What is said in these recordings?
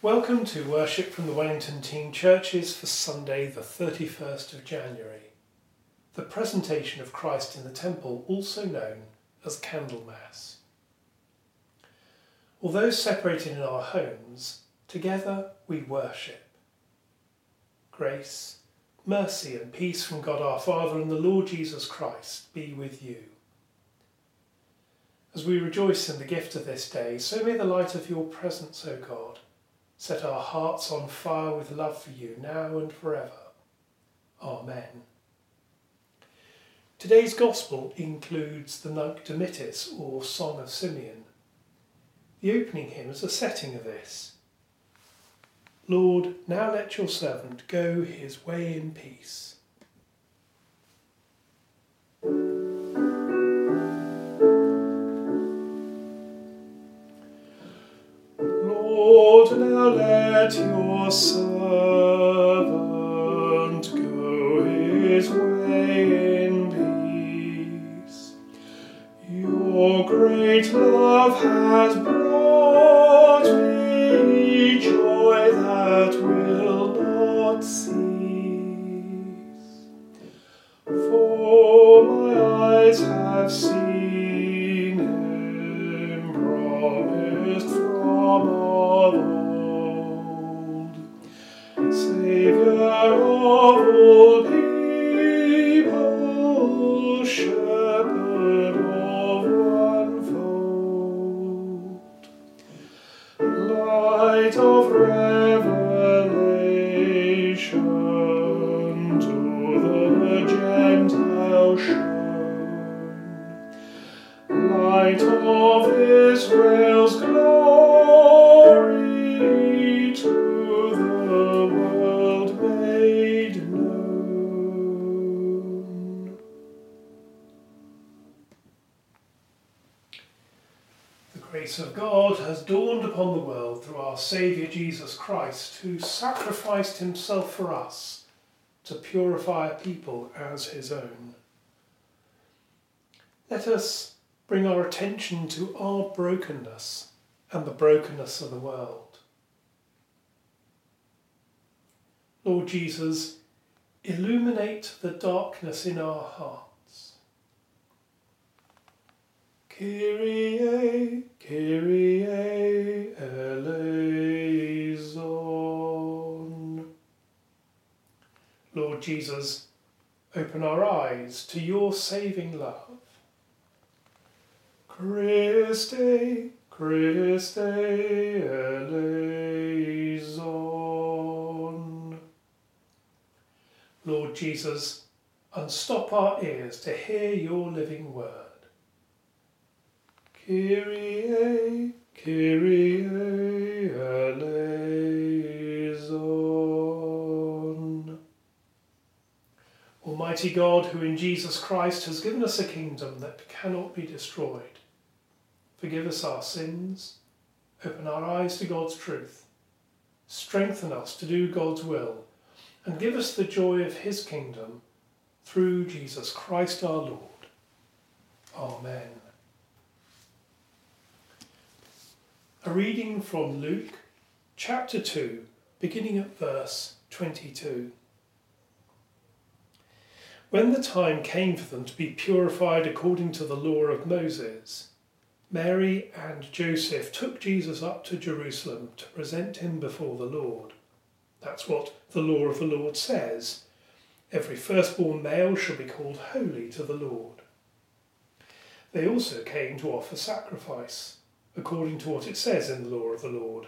Welcome to worship from the Wellington Team Churches for Sunday, the 31st of January. The presentation of Christ in the Temple, also known as Candlemas. Although separated in our homes, together we worship. Grace, mercy, and peace from God our Father and the Lord Jesus Christ be with you. As we rejoice in the gift of this day, so may the light of your presence, O God, set our hearts on fire with love for you now and forever. Amen. Today's Gospel includes the Nunc Dimittis, or Song of Simeon. The opening hymn is a setting of this. Lord, now let your servant go his way in peace. Servant go his way in peace. Your great love has brought me joy that will not cease. Upon the world through our Saviour Jesus Christ, who sacrificed himself for us to purify a people as his own. Let us bring our attention to our brokenness and the brokenness of the world. Lord Jesus, illuminate the darkness in our hearts. Kyrie, Kyrie eleison. Lord Jesus, open our eyes to your saving love. Christe, Christe eleison. Lord Jesus, unstop our ears to hear your living word. Kyrie, Kyrie eleison. Almighty God, who in Jesus Christ has given us a kingdom that cannot be destroyed, forgive us our sins, open our eyes to God's truth, strengthen us to do God's will, and give us the joy of his kingdom through Jesus Christ our Lord. Amen. A reading from Luke chapter 2, beginning at verse 22. When the time came for them to be purified according to the law of Moses, Mary and Joseph took Jesus up to Jerusalem to present him before the Lord. That's what the law of the Lord says. Every firstborn male shall be called holy to the Lord. They also came to offer sacrifice, according to what it says in the law of the Lord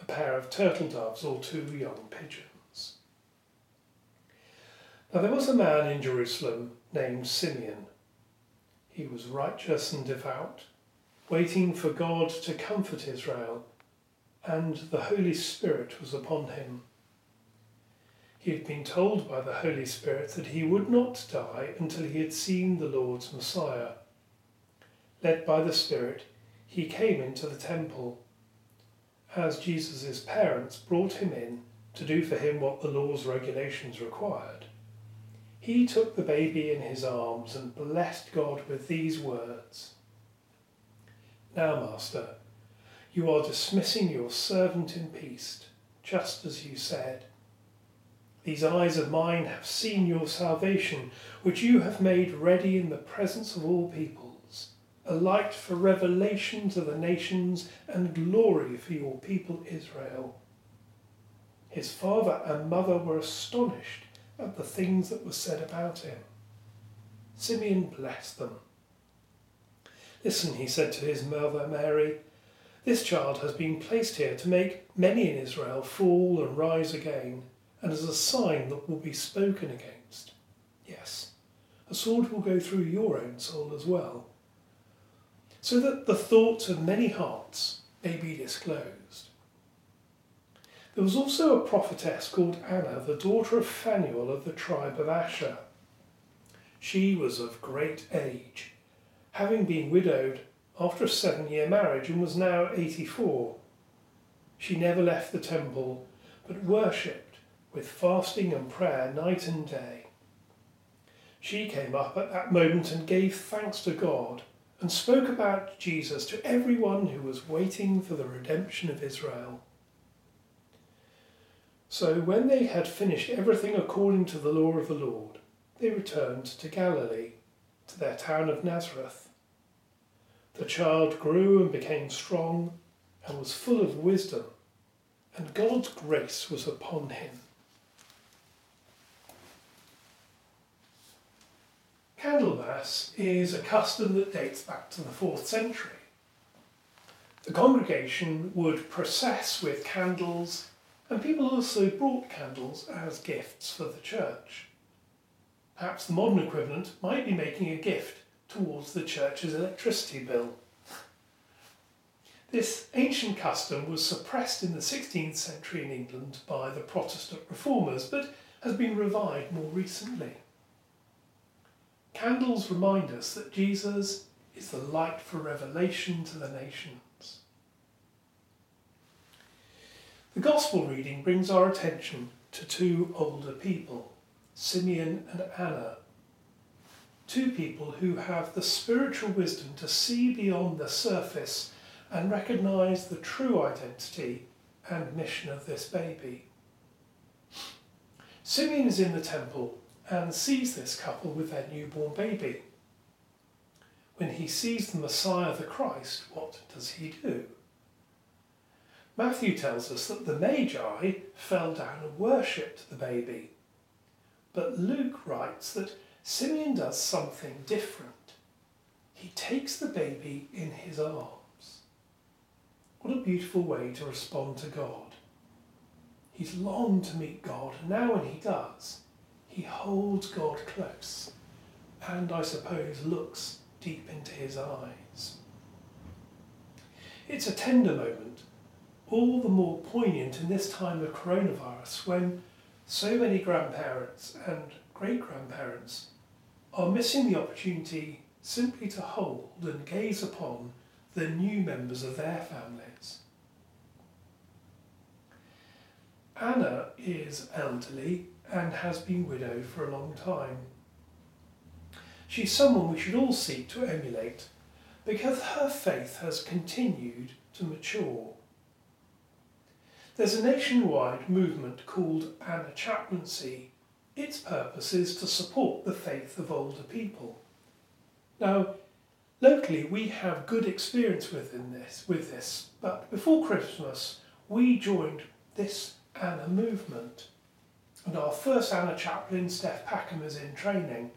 a pair of turtle doves or two young pigeons. Now there was a man in Jerusalem named Simeon. He was righteous and devout, waiting for God to comfort Israel, and the Holy Spirit was upon him. He had been told by the Holy Spirit that he would not die until he had seen the Lord's Messiah. Led by the Spirit, he came into the temple. As Jesus' parents brought him in to do for him what the law's regulations required, he took the baby in his arms and blessed God with these words Now, Master, You are dismissing your servant in peace, just as you said. These eyes of mine have seen your salvation, which you have made ready in the presence of all peoples, a light for revelation to the nations and glory for your people Israel. His father and mother were astonished at the things that were said about him. Simeon blessed them. Listen, he said to his mother Mary, this child has been placed here to make many in Israel fall and rise again and as a sign that will be spoken against. Yes, a sword will go through your own soul as well, so that the thoughts of many hearts may be disclosed. There was also a prophetess called Anna, the daughter of Phanuel of the tribe of Asher. She was of great age, having been widowed after a seven year marriage and was now 84. She never left the temple, but worshipped with fasting and prayer night and day. She came up at that moment and gave thanks to God and spoke about Jesus to everyone who was waiting for the redemption of Israel. So when they had finished everything according to the law of the Lord, they returned to Galilee, to their town of Nazareth. The child grew and became strong and was full of wisdom, and God's grace was upon him. Candlemas is a custom that dates back to the 4th century. The congregation would process with candles, and people also brought candles as gifts for the church. Perhaps the modern equivalent might be making a gift towards the church's electricity bill. This ancient custom was suppressed in the 16th century in England by the Protestant reformers, but has been revived more recently. Candles remind us that Jesus is the light for revelation to the nations. The Gospel reading brings our attention to two older people, Simeon and Anna. Two people who have the spiritual wisdom to see beyond the surface and recognize the true identity and mission of this baby. Simeon is in the temple and sees this couple with their newborn baby. When he sees the Messiah, the Christ, what does he do? Matthew tells us that the Magi fell down and worshipped the baby. But Luke writes that Simeon does something different. He takes the baby in his arms. What a beautiful way to respond to God. He's longed to meet God, and now when he does, he holds God close and, I suppose, looks deep into his eyes. It's a tender moment, all the more poignant in this time of coronavirus when so many grandparents and great grandparents are missing the opportunity simply to hold and gaze upon the new members of their families. Anna is elderly and has been widowed for a long time. She's someone we should all seek to emulate because her faith has continued to mature. There's a nationwide movement called Anna Chaplaincy. Its purpose is to support the faith of older people. Now, locally we have good experience within this, with this, but before Christmas we joined this Anna movement and our first Anna chaplain, Steph Packham, is in training.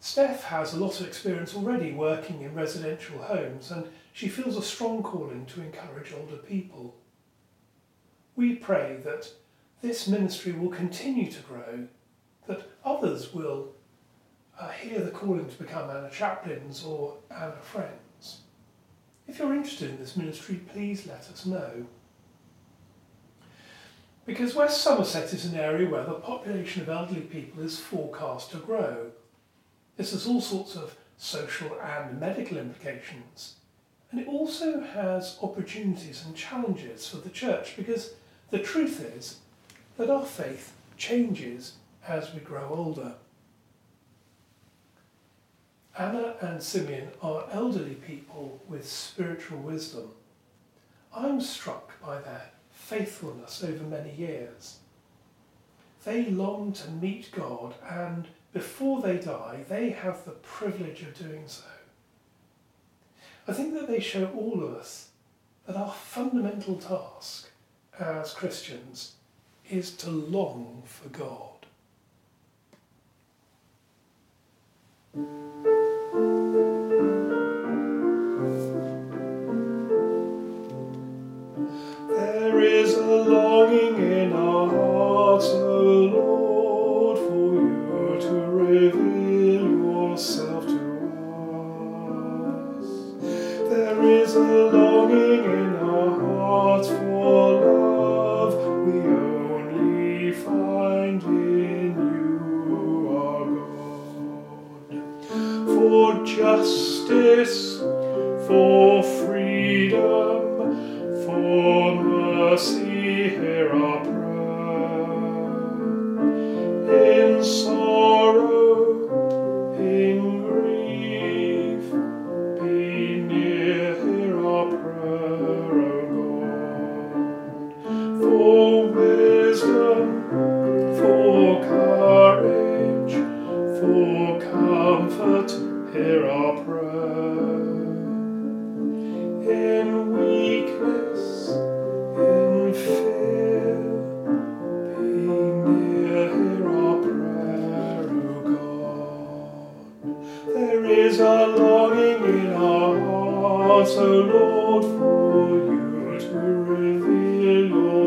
Steph has a lot of experience already working in residential homes and she feels a strong calling to encourage older people. We pray that this ministry will continue to grow, that others will uh, hear the calling to become Anna chaplains or Anna friends. If you're interested in this ministry, please let us know. Because West Somerset is an area where the population of elderly people is forecast to grow. This has all sorts of social and medical implications. And it also has opportunities and challenges for the church because the truth is that our faith changes as we grow older. Anna and Simeon are elderly people with spiritual wisdom. I'm struck by their faithfulness over many years. They long to meet God, and before they die, they have the privilege of doing so. I think that they show all of us that our fundamental task as Christians is to long for God. Is a longing in our hearts for love we only find in you, our God. For justice, for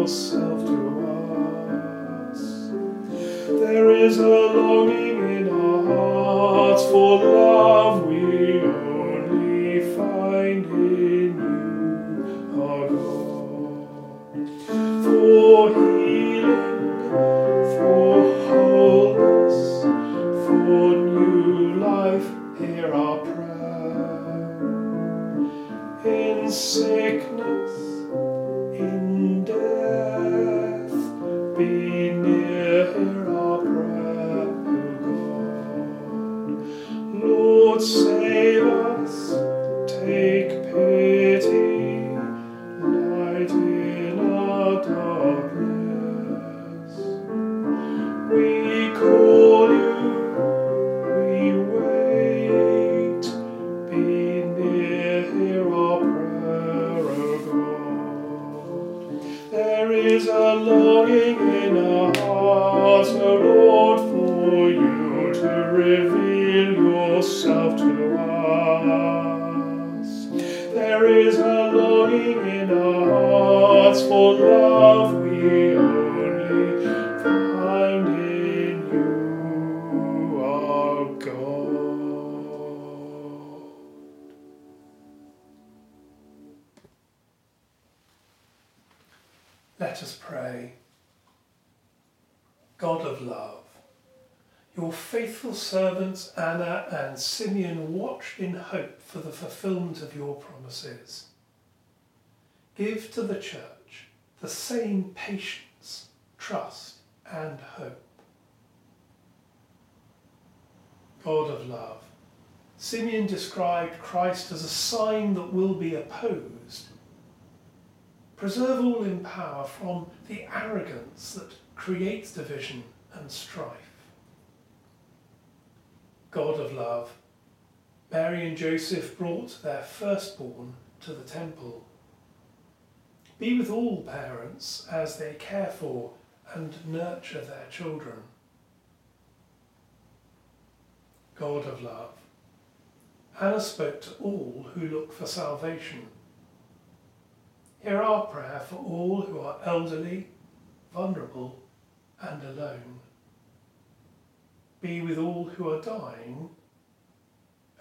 yourself to us. There is a longing in our hearts for love we yourself to us. There is a longing in our hearts for love we only faithful servants Anna and Simeon watched in hope for the fulfillment of your promises. Give to the Church the same patience, trust, and hope. God of love, Simeon described Christ as a sign that will be opposed. Preserve all in power from the arrogance that creates division and strife. God of love, Mary and Joseph brought their firstborn to the temple. Be with all parents as they care for and nurture their children. God of love, Anna spoke to all who look for salvation. Hear our prayer for all who are elderly, vulnerable, and alone. Be with all who are dying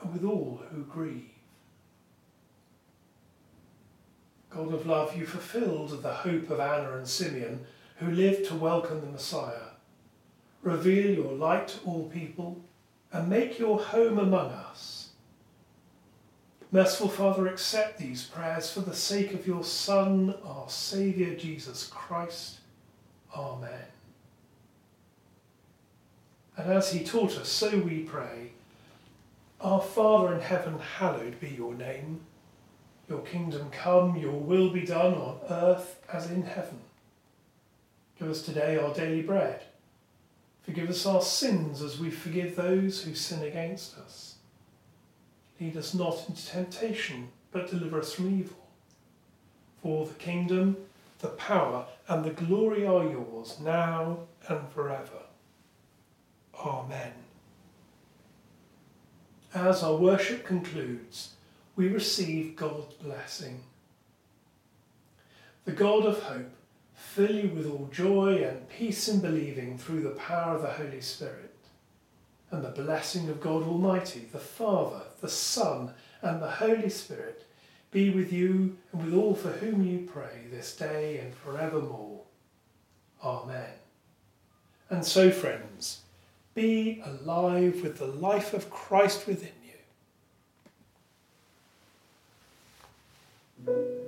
and with all who grieve. God of love, you fulfilled the hope of Anna and Simeon who lived to welcome the Messiah. Reveal your light to all people and make your home among us. Merciful Father, accept these prayers for the sake of your Son, our Saviour Jesus Christ. Amen. And as he taught us, so we pray, Our Father in heaven, hallowed be your name. Your kingdom come, your will be done on earth as in heaven. Give us today our daily bread. Forgive us our sins as we forgive those who sin against us. Lead us not into temptation, but deliver us from evil. For the kingdom, the power, and the glory are yours, now and forever. Amen. As our worship concludes, we receive God's blessing. The God of hope fill you with all joy and peace in believing through the power of the Holy Spirit. And the blessing of God Almighty, the Father, the Son, and the Holy Spirit be with you and with all for whom you pray this day and forevermore. Amen. And so, friends, be alive with the life of Christ within you.